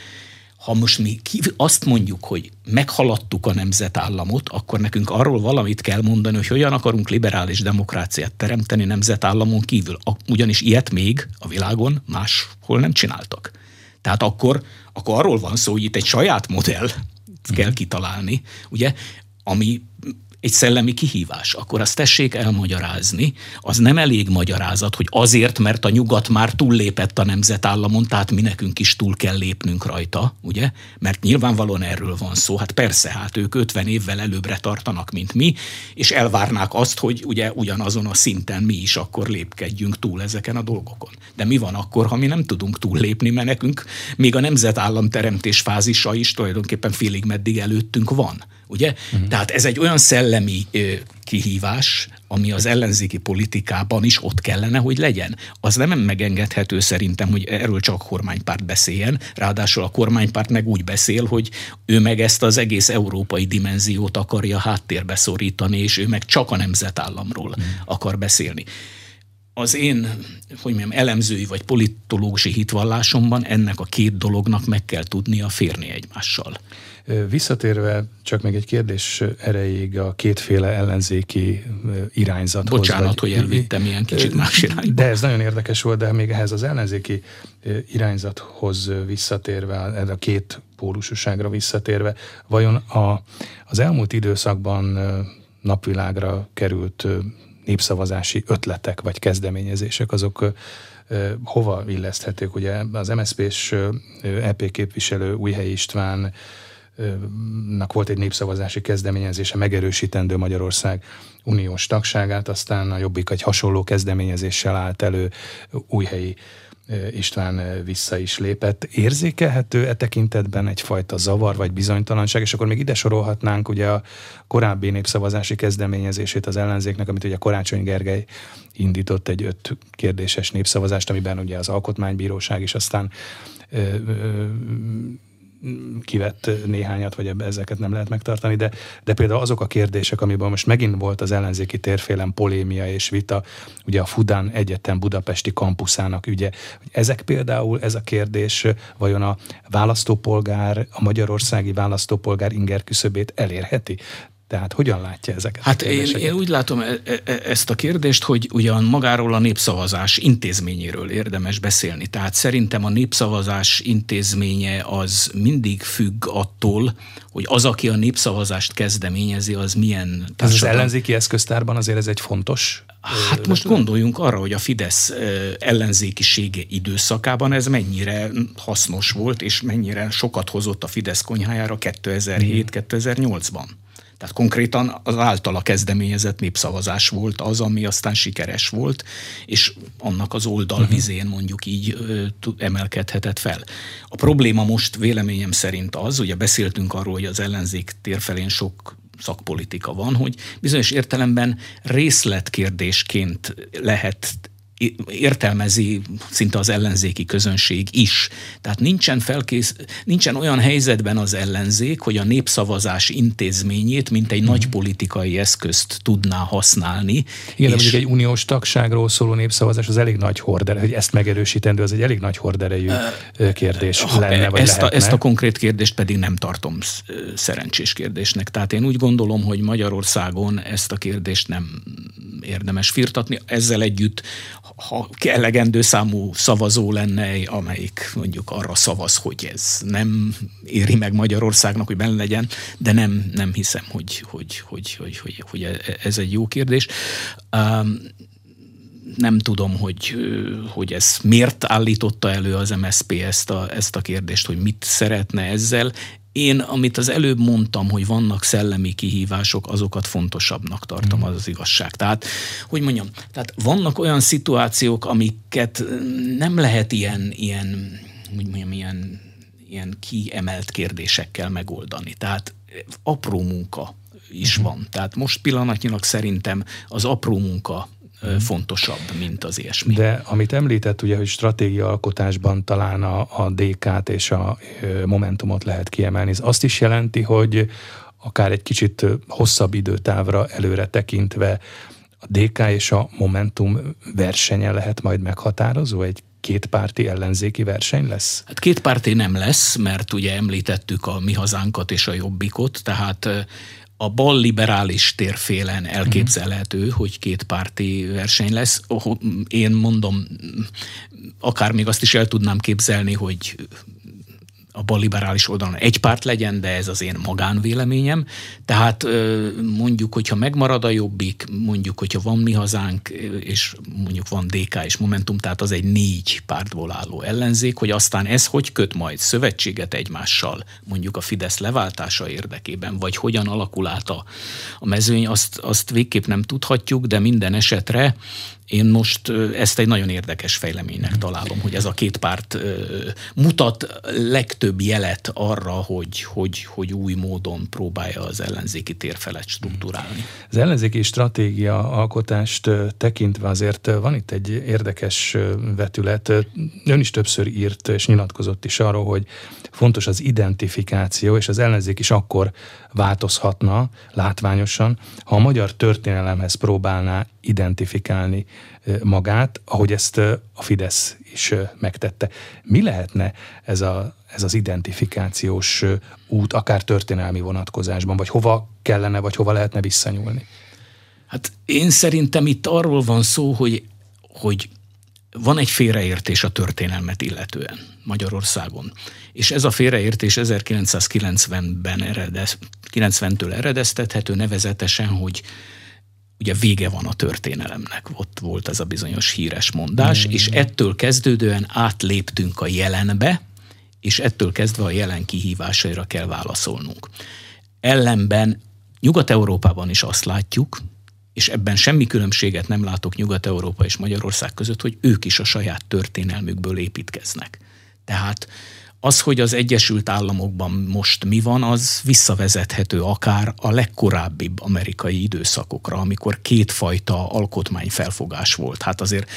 ha most mi azt mondjuk, hogy meghaladtuk a nemzetállamot, akkor nekünk arról valamit kell mondani, hogy hogyan akarunk liberális demokráciát teremteni nemzetállamon kívül. Ugyanis ilyet még a világon máshol nem csináltak. Tehát akkor, akkor arról van szó, hogy itt egy saját modell kell kitalálni, ugye, ami egy szellemi kihívás, akkor azt tessék elmagyarázni. Az nem elég magyarázat, hogy azért, mert a nyugat már túllépett a nemzetállamon, tehát mi nekünk is túl kell lépnünk rajta, ugye? Mert nyilvánvalóan erről van szó. Hát persze, hát ők 50 évvel előbbre tartanak, mint mi, és elvárnák azt, hogy ugye ugyanazon a szinten mi is akkor lépkedjünk túl ezeken a dolgokon. De mi van akkor, ha mi nem tudunk túllépni, mert nekünk még a nemzetállam teremtés fázisa is tulajdonképpen félig meddig előttünk van. Ugye? Uh-huh. Tehát ez egy olyan szellemi kihívás, ami az ellenzéki politikában is ott kellene, hogy legyen. Az nem megengedhető szerintem, hogy erről csak a kormánypárt beszéljen, ráadásul a kormánypárt meg úgy beszél, hogy ő meg ezt az egész európai dimenziót akarja háttérbe szorítani, és ő meg csak a nemzetállamról uh-huh. akar beszélni az én, hogy mondjam, elemzői vagy politológusi hitvallásomban ennek a két dolognak meg kell tudnia férni egymással. Visszatérve csak még egy kérdés erejéig a kétféle ellenzéki irányzathoz. Bocsánat, vagy, hogy elvittem ilyen kicsit más irányba. De ez nagyon érdekes volt, de még ehhez az ellenzéki irányzathoz visszatérve, erre a két pólusúságra visszatérve, vajon a, az elmúlt időszakban napvilágra került népszavazási ötletek vagy kezdeményezések, azok hova illeszthetők? Ugye az MSZP-s EP képviselő Újhely István nak volt egy népszavazási kezdeményezése, megerősítendő Magyarország uniós tagságát, aztán a Jobbik egy hasonló kezdeményezéssel állt elő újhelyi István vissza is lépett. Érzékelhető e tekintetben egyfajta zavar vagy bizonytalanság, és akkor még ide sorolhatnánk ugye a korábbi népszavazási kezdeményezését az ellenzéknek, amit ugye Karácsony Gergely indított egy öt kérdéses népszavazást, amiben ugye az alkotmánybíróság is aztán kivett néhányat, vagy ezeket nem lehet megtartani, de, de például azok a kérdések, amiben most megint volt az ellenzéki térfélen polémia és vita, ugye a Fudán Egyetem budapesti kampuszának ügye, ezek például, ez a kérdés vajon a választópolgár, a magyarországi választópolgár inger küszöbét elérheti? Tehát hogyan látja ezeket? Hát én, én úgy látom e, e, e, ezt a kérdést, hogy ugyan magáról a népszavazás intézményéről érdemes beszélni. Tehát szerintem a népszavazás intézménye az mindig függ attól, hogy az, aki a népszavazást kezdeményezi, az milyen társadalom. Ez az ellenzéki eszköztárban azért ez egy fontos Hát most gondoljunk arra, hogy a Fidesz ellenzékisége időszakában ez mennyire hasznos volt, és mennyire sokat hozott a Fidesz konyhájára 2007-2008-ban. Tehát konkrétan az általa kezdeményezett népszavazás volt az, ami aztán sikeres volt, és annak az oldalvizén mondjuk így emelkedhetett fel. A probléma most véleményem szerint az, ugye beszéltünk arról, hogy az ellenzék térfelén sok szakpolitika van, hogy bizonyos értelemben részletkérdésként lehet értelmezi szinte az ellenzéki közönség is. Tehát nincsen, felkész, nincsen olyan helyzetben az ellenzék, hogy a népszavazás intézményét, mint egy hmm. nagy politikai eszközt tudná használni. Igen, és... de egy uniós tagságról szóló népszavazás az elég nagy horder, hogy ezt megerősítendő, az egy elég nagy horderejű kérdés uh, lenne, vagy ezt a, ezt a konkrét kérdést pedig nem tartom szerencsés kérdésnek. Tehát én úgy gondolom, hogy Magyarországon ezt a kérdést nem érdemes firtatni. Ezzel együtt ha elegendő számú szavazó lenne, amelyik mondjuk arra szavaz, hogy ez nem éri meg Magyarországnak, hogy benne legyen, de nem, nem hiszem, hogy, hogy, hogy, hogy, hogy, hogy ez egy jó kérdés. Nem tudom, hogy, hogy ez miért állította elő az MSZP ezt a, ezt a kérdést, hogy mit szeretne ezzel. Én, amit az előbb mondtam, hogy vannak szellemi kihívások, azokat fontosabbnak tartom, az az igazság. Tehát, hogy mondjam, tehát vannak olyan szituációk, amiket nem lehet ilyen, ilyen, hogy mondjam, ilyen, ilyen kiemelt kérdésekkel megoldani. Tehát apró munka is uh-huh. van. Tehát most pillanatnyilag szerintem az apró munka fontosabb, mint az ilyesmi. De amit említett, ugye, hogy stratégiaalkotásban talán a, a DK-t és a Momentumot lehet kiemelni, ez azt is jelenti, hogy akár egy kicsit hosszabb időtávra előre tekintve a DK és a Momentum versenye lehet majd meghatározó? Egy kétpárti ellenzéki verseny lesz? Hát kétpárti nem lesz, mert ugye említettük a mi hazánkat és a jobbikot, tehát a bal liberális térfélen elképzelhető, uh-huh. hogy két párti verseny lesz. Én mondom, akár még azt is el tudnám képzelni, hogy a balliberális oldalon egy párt legyen, de ez az én magánvéleményem. Tehát mondjuk, hogyha megmarad a jobbik, mondjuk, hogyha van mi hazánk, és mondjuk van DK és Momentum, tehát az egy négy pártból álló ellenzék, hogy aztán ez hogy köt majd szövetséget egymással, mondjuk a Fidesz leváltása érdekében, vagy hogyan alakul át a, a mezőny, azt, azt végképp nem tudhatjuk, de minden esetre én most ezt egy nagyon érdekes fejleménynek találom, hogy ez a két párt mutat legtöbb jelet arra, hogy, hogy, hogy új módon próbálja az ellenzéki térfelet struktúrálni. Az ellenzéki stratégia alkotást tekintve azért van itt egy érdekes vetület. Ön is többször írt és nyilatkozott is arról, hogy fontos az identifikáció, és az ellenzék is akkor változhatna látványosan, ha a magyar történelemhez próbálná identifikálni magát, ahogy ezt a Fidesz is megtette. Mi lehetne ez, a, ez az identifikációs út, akár történelmi vonatkozásban, vagy hova kellene, vagy hova lehetne visszanyúlni? Hát én szerintem itt arról van szó, hogy, hogy van egy félreértés a történelmet illetően Magyarországon. És ez a félreértés 1990-ben eredes, 90-től eredeztethető nevezetesen, hogy ugye vége van a történelemnek, ott volt ez a bizonyos híres mondás, mm. és ettől kezdődően átléptünk a jelenbe, és ettől kezdve a jelen kihívásaira kell válaszolnunk. Ellenben Nyugat-Európában is azt látjuk, és ebben semmi különbséget nem látok Nyugat-Európa és Magyarország között, hogy ők is a saját történelmükből építkeznek. Tehát az, hogy az Egyesült Államokban most mi van, az visszavezethető akár a legkorábbi amerikai időszakokra, amikor kétfajta alkotmányfelfogás volt. Hát azért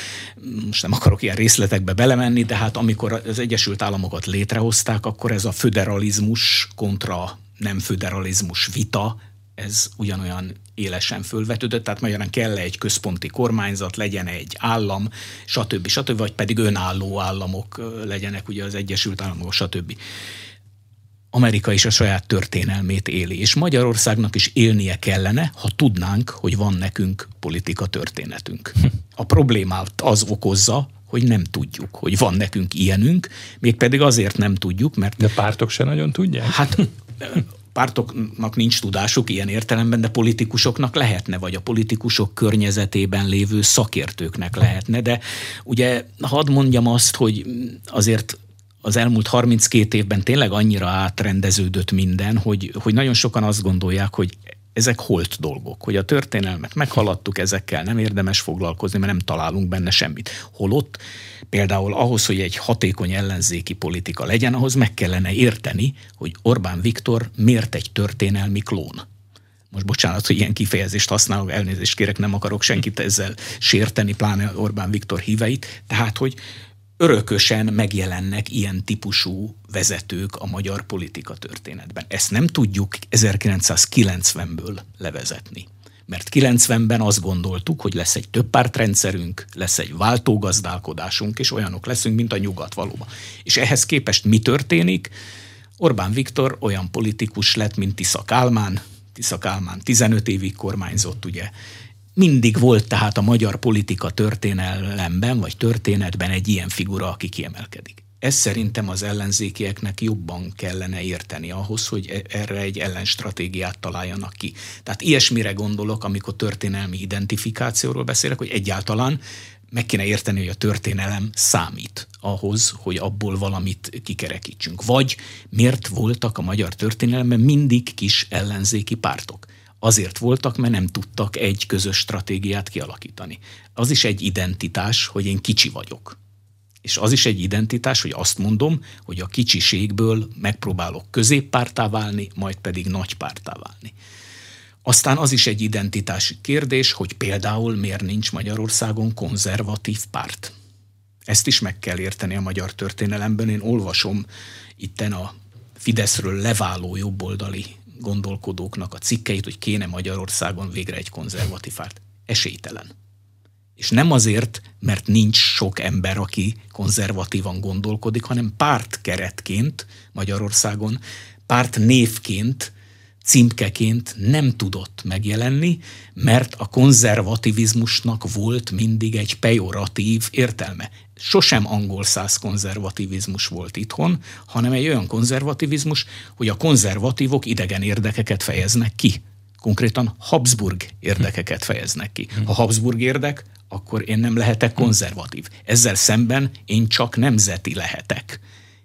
most nem akarok ilyen részletekbe belemenni, de hát amikor az Egyesült Államokat létrehozták, akkor ez a föderalizmus kontra nem föderalizmus vita ez ugyanolyan élesen fölvetődött, tehát magyarán kell egy központi kormányzat, legyen egy állam, stb. stb. vagy pedig önálló államok legyenek, ugye az Egyesült Államok, stb. Amerika is a saját történelmét éli, és Magyarországnak is élnie kellene, ha tudnánk, hogy van nekünk politika történetünk. A problémát az okozza, hogy nem tudjuk, hogy van nekünk ilyenünk, mégpedig azért nem tudjuk, mert... De pártok se nagyon tudják? Hát pártoknak nincs tudásuk ilyen értelemben, de politikusoknak lehetne, vagy a politikusok környezetében lévő szakértőknek lehetne, de ugye hadd mondjam azt, hogy azért az elmúlt 32 évben tényleg annyira átrendeződött minden, hogy, hogy nagyon sokan azt gondolják, hogy ezek holt dolgok, hogy a történelmet meghaladtuk, ezekkel nem érdemes foglalkozni, mert nem találunk benne semmit. Holott például ahhoz, hogy egy hatékony ellenzéki politika legyen, ahhoz meg kellene érteni, hogy Orbán Viktor miért egy történelmi klón. Most bocsánat, hogy ilyen kifejezést használok, elnézést kérek, nem akarok senkit ezzel sérteni, pláne Orbán Viktor híveit, tehát hogy örökösen megjelennek ilyen típusú vezetők a magyar politika történetben. Ezt nem tudjuk 1990-ből levezetni. Mert 90-ben azt gondoltuk, hogy lesz egy többpártrendszerünk, lesz egy váltógazdálkodásunk, és olyanok leszünk, mint a nyugat valóban. És ehhez képest mi történik? Orbán Viktor olyan politikus lett, mint Tisza Kálmán. Tisza Kálmán 15 évig kormányzott, ugye Mindig volt tehát a magyar politika történelemben, vagy történetben egy ilyen figura, aki kiemelkedik. Ez szerintem az ellenzékieknek jobban kellene érteni ahhoz, hogy e- erre egy ellenstratégiát találjanak ki. Tehát ilyesmire gondolok, amikor történelmi identifikációról beszélek, hogy egyáltalán meg kéne érteni, hogy a történelem számít ahhoz, hogy abból valamit kikerekítsünk. Vagy miért voltak a magyar történelemben mindig kis ellenzéki pártok? Azért voltak, mert nem tudtak egy közös stratégiát kialakítani. Az is egy identitás, hogy én kicsi vagyok. És az is egy identitás, hogy azt mondom, hogy a kicsiségből megpróbálok középpártá válni, majd pedig nagypártá válni. Aztán az is egy identitási kérdés, hogy például miért nincs Magyarországon konzervatív párt. Ezt is meg kell érteni a magyar történelemben. Én olvasom itten a Fideszről leváló jobboldali gondolkodóknak a cikkeit, hogy kéne Magyarországon végre egy konzervatív párt. Esélytelen. És nem azért, mert nincs sok ember, aki konzervatívan gondolkodik, hanem pártkeretként Magyarországon, párt névként címkeként nem tudott megjelenni, mert a konzervativizmusnak volt mindig egy pejoratív értelme. Sosem angol száz konzervativizmus volt itthon, hanem egy olyan konzervativizmus, hogy a konzervatívok idegen érdekeket fejeznek ki. Konkrétan Habsburg érdekeket fejeznek ki. Ha Habsburg érdek, akkor én nem lehetek konzervatív. Ezzel szemben én csak nemzeti lehetek.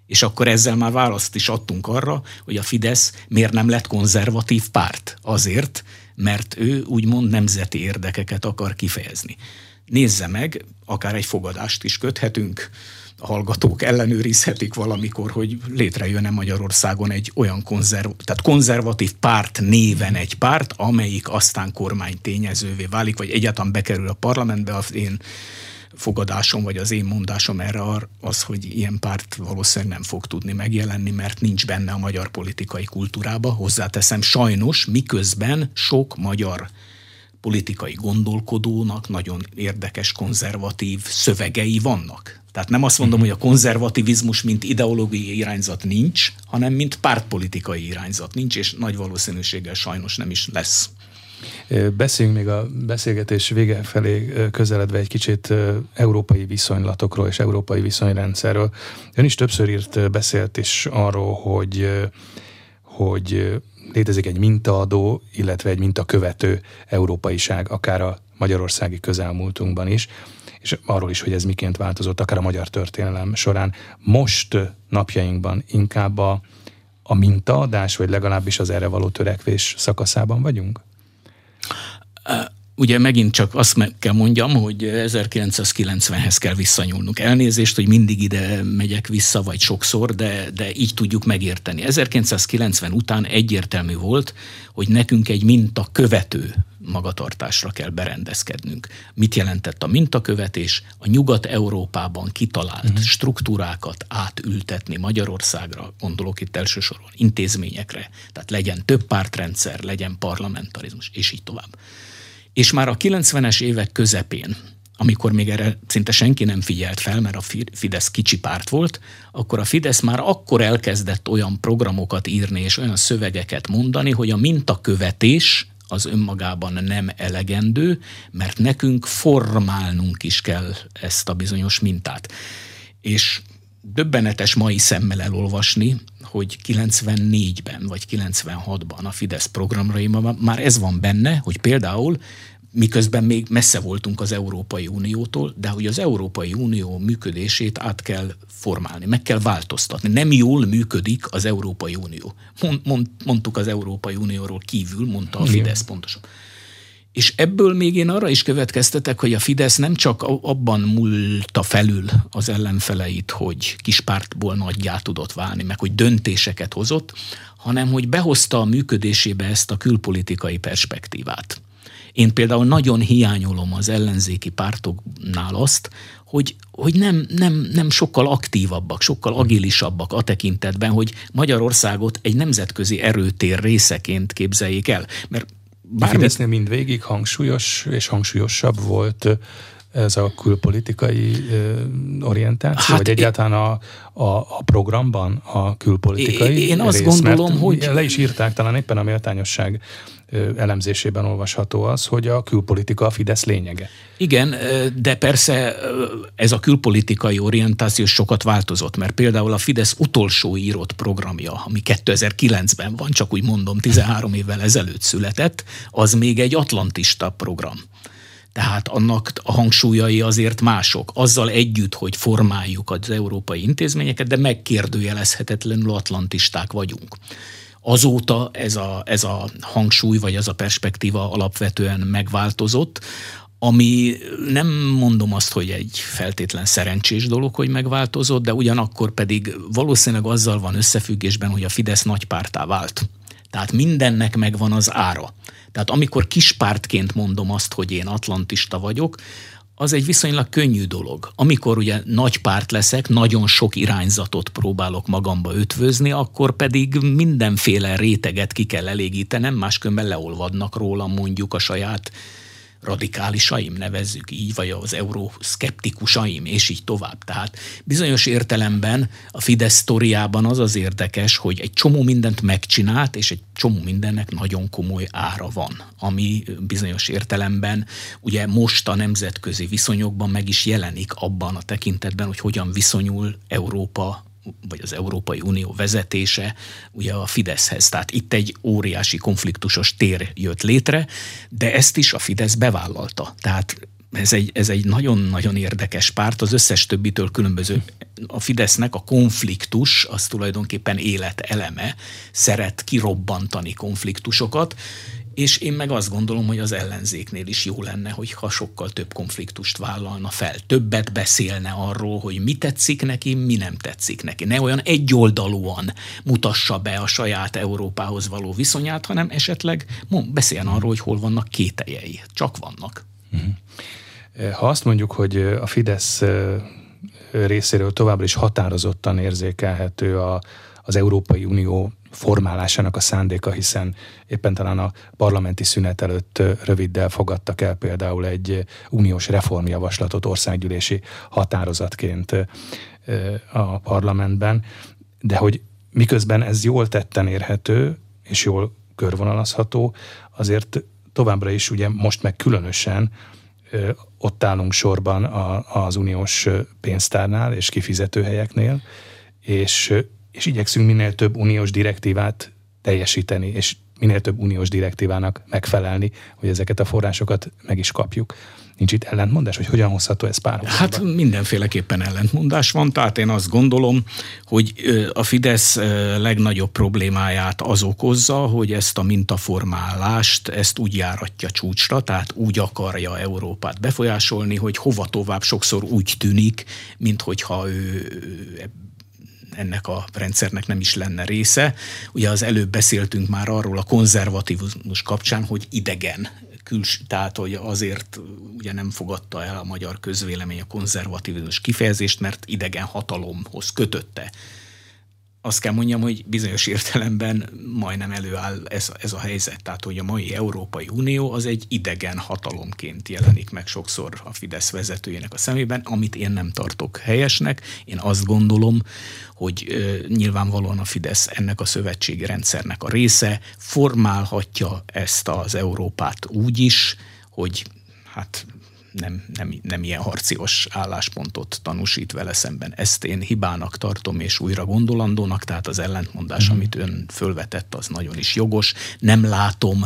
És akkor ezzel már választ is adtunk arra, hogy a Fidesz miért nem lett konzervatív párt. Azért, mert ő úgymond nemzeti érdekeket akar kifejezni. Nézze meg, akár egy fogadást is köthetünk, a hallgatók ellenőrizhetik valamikor, hogy létrejön-e Magyarországon egy olyan konzerv, tehát konzervatív párt néven egy párt, amelyik aztán kormány tényezővé válik, vagy egyáltalán bekerül a parlamentbe. Az én fogadásom, vagy az én mondásom erre az, hogy ilyen párt valószínűleg nem fog tudni megjelenni, mert nincs benne a magyar politikai kultúrába. Hozzáteszem, sajnos, miközben sok magyar politikai gondolkodónak nagyon érdekes konzervatív szövegei vannak. Tehát nem azt mondom, hogy a konzervativizmus, mint ideológiai irányzat nincs, hanem mint pártpolitikai irányzat nincs, és nagy valószínűséggel sajnos nem is lesz. Beszéljünk még a beszélgetés vége felé közeledve egy kicsit európai viszonylatokról és európai viszonyrendszerről. Ön is többször írt, beszélt is arról, hogy, hogy létezik egy mintaadó, illetve egy mintakövető európaiság, akár a magyarországi közelmúltunkban is, és arról is, hogy ez miként változott, akár a magyar történelem során. Most napjainkban inkább a, a mintaadás, vagy legalábbis az erre való törekvés szakaszában vagyunk? Ugye megint csak azt meg kell mondjam, hogy 1990-hez kell visszanyúlnunk. Elnézést, hogy mindig ide megyek vissza, vagy sokszor, de, de így tudjuk megérteni. 1990 után egyértelmű volt, hogy nekünk egy minta követő magatartásra kell berendezkednünk. Mit jelentett a mintakövetés? A Nyugat-Európában kitalált uh-huh. struktúrákat átültetni Magyarországra, gondolok itt elsősorban intézményekre, tehát legyen több pártrendszer, legyen parlamentarizmus, és így tovább. És már a 90-es évek közepén, amikor még erre szinte senki nem figyelt fel, mert a Fidesz kicsi párt volt, akkor a Fidesz már akkor elkezdett olyan programokat írni és olyan szövegeket mondani, hogy a mintakövetés az önmagában nem elegendő, mert nekünk formálnunk is kell ezt a bizonyos mintát. És döbbenetes mai szemmel elolvasni, hogy 94-ben vagy 96-ban a Fidesz programraimban már ez van benne, hogy például miközben még messze voltunk az Európai Uniótól, de hogy az Európai Unió működését át kell formálni, meg kell változtatni. Nem jól működik az Európai Unió. Mond, mond, mondtuk az Európai Unióról kívül, mondta a Fidesz pontosan. És ebből még én arra is következtetek, hogy a Fidesz nem csak abban múlta felül az ellenfeleit, hogy kispártból nagyjá tudott válni, meg hogy döntéseket hozott, hanem hogy behozta a működésébe ezt a külpolitikai perspektívát. Én például nagyon hiányolom az ellenzéki pártoknál azt, hogy, hogy nem, nem, nem sokkal aktívabbak, sokkal agilisabbak a tekintetben, hogy Magyarországot egy nemzetközi erőtér részeként képzeljék el. Mert bármit... Fidesznél mindvégig hangsúlyos és hangsúlyosabb volt ez a külpolitikai orientáció, hát vagy egyáltalán a, a, a programban a külpolitikai Én azt rész, gondolom, hogy... Le is írták, talán éppen a méltányosság elemzésében olvasható az, hogy a külpolitika a Fidesz lényege. Igen, de persze ez a külpolitikai orientáció sokat változott, mert például a Fidesz utolsó írott programja, ami 2009-ben van, csak úgy mondom, 13 évvel ezelőtt született, az még egy atlantista program. Tehát annak a hangsúlyai azért mások. Azzal együtt, hogy formáljuk az európai intézményeket, de megkérdőjelezhetetlenül atlantisták vagyunk. Azóta ez a, ez a hangsúly, vagy ez a perspektíva alapvetően megváltozott, ami nem mondom azt, hogy egy feltétlen szerencsés dolog, hogy megváltozott, de ugyanakkor pedig valószínűleg azzal van összefüggésben, hogy a Fidesz nagypártá vált. Tehát mindennek megvan az ára. Tehát amikor kispártként mondom azt, hogy én atlantista vagyok, az egy viszonylag könnyű dolog. Amikor ugye nagy párt leszek, nagyon sok irányzatot próbálok magamba ötvözni, akkor pedig mindenféle réteget ki kell elégítenem, máskülönben leolvadnak rólam mondjuk a saját radikálisaim, nevezzük így, vagy az euroszkeptikusaim, és így tovább. Tehát bizonyos értelemben a Fidesz sztoriában az az érdekes, hogy egy csomó mindent megcsinált, és egy csomó mindennek nagyon komoly ára van, ami bizonyos értelemben ugye most a nemzetközi viszonyokban meg is jelenik abban a tekintetben, hogy hogyan viszonyul Európa vagy az Európai Unió vezetése ugye a Fideszhez. Tehát itt egy óriási konfliktusos tér jött létre, de ezt is a Fidesz bevállalta. Tehát ez egy, ez egy nagyon-nagyon érdekes párt, az összes többitől különböző. A Fidesznek a konfliktus az tulajdonképpen élet eleme, szeret kirobbantani konfliktusokat, és én meg azt gondolom, hogy az ellenzéknél is jó lenne, hogyha sokkal több konfliktust vállalna fel. Többet beszélne arról, hogy mi tetszik neki, mi nem tetszik neki. Ne olyan egyoldalúan mutassa be a saját Európához való viszonyát, hanem esetleg beszéljen arról, hogy hol vannak kételjei. Csak vannak. Mhm. Ha azt mondjuk, hogy a Fidesz részéről továbbra is határozottan érzékelhető a, az Európai Unió formálásának a szándéka, hiszen éppen talán a parlamenti szünet előtt röviddel fogadtak el például egy uniós reformjavaslatot országgyűlési határozatként a parlamentben, de hogy miközben ez jól tetten érhető, és jól körvonalazható, azért továbbra is ugye most meg különösen ott állunk sorban az uniós pénztárnál és kifizetőhelyeknél, és és igyekszünk minél több uniós direktívát teljesíteni, és minél több uniós direktívának megfelelni, hogy ezeket a forrásokat meg is kapjuk. Nincs itt ellentmondás, hogy hogyan hozható ez párhuzamba? Hát mindenféleképpen ellentmondás van, tehát én azt gondolom, hogy a Fidesz legnagyobb problémáját az okozza, hogy ezt a mintaformálást, ezt úgy járatja csúcsra, tehát úgy akarja Európát befolyásolni, hogy hova tovább sokszor úgy tűnik, minthogyha ő ennek a rendszernek nem is lenne része. Ugye az előbb beszéltünk már arról a konzervatívus kapcsán, hogy idegen küls, tehát hogy azért ugye nem fogadta el a magyar közvélemény a konzervatívus kifejezést, mert idegen hatalomhoz kötötte azt kell mondjam, hogy bizonyos értelemben majdnem előáll ez, ez a helyzet. Tehát, hogy a mai Európai Unió az egy idegen hatalomként jelenik meg sokszor a Fidesz vezetőjének a szemében, amit én nem tartok helyesnek. Én azt gondolom, hogy ö, nyilvánvalóan a Fidesz ennek a szövetségi rendszernek a része, formálhatja ezt az Európát úgy is, hogy hát nem, nem, nem ilyen harcios álláspontot tanúsít vele szemben. Ezt én hibának tartom, és újra gondolandónak, tehát az ellentmondás, mm. amit ön fölvetett, az nagyon is jogos. Nem látom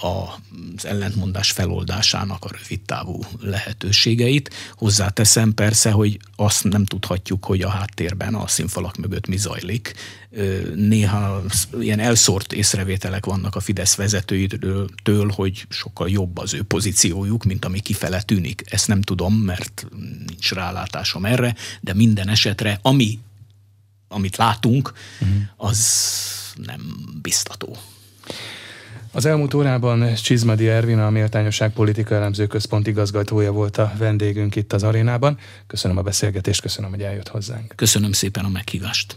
az ellentmondás feloldásának a rövidtávú lehetőségeit. Hozzáteszem persze, hogy azt nem tudhatjuk, hogy a háttérben, a színfalak mögött mi zajlik. Néha ilyen elszórt észrevételek vannak a Fidesz vezetőitől, hogy sokkal jobb az ő pozíciójuk, mint ami kifele tűnik. Ezt nem tudom, mert nincs rálátásom erre, de minden esetre, ami, amit látunk, uh-huh. az nem biztató. Az elmúlt órában Csizmadi Ervin, a Méltányosság Politika Elemző Központ igazgatója volt a vendégünk itt az arénában. Köszönöm a beszélgetést, köszönöm, hogy eljött hozzánk. Köszönöm szépen a meghívást.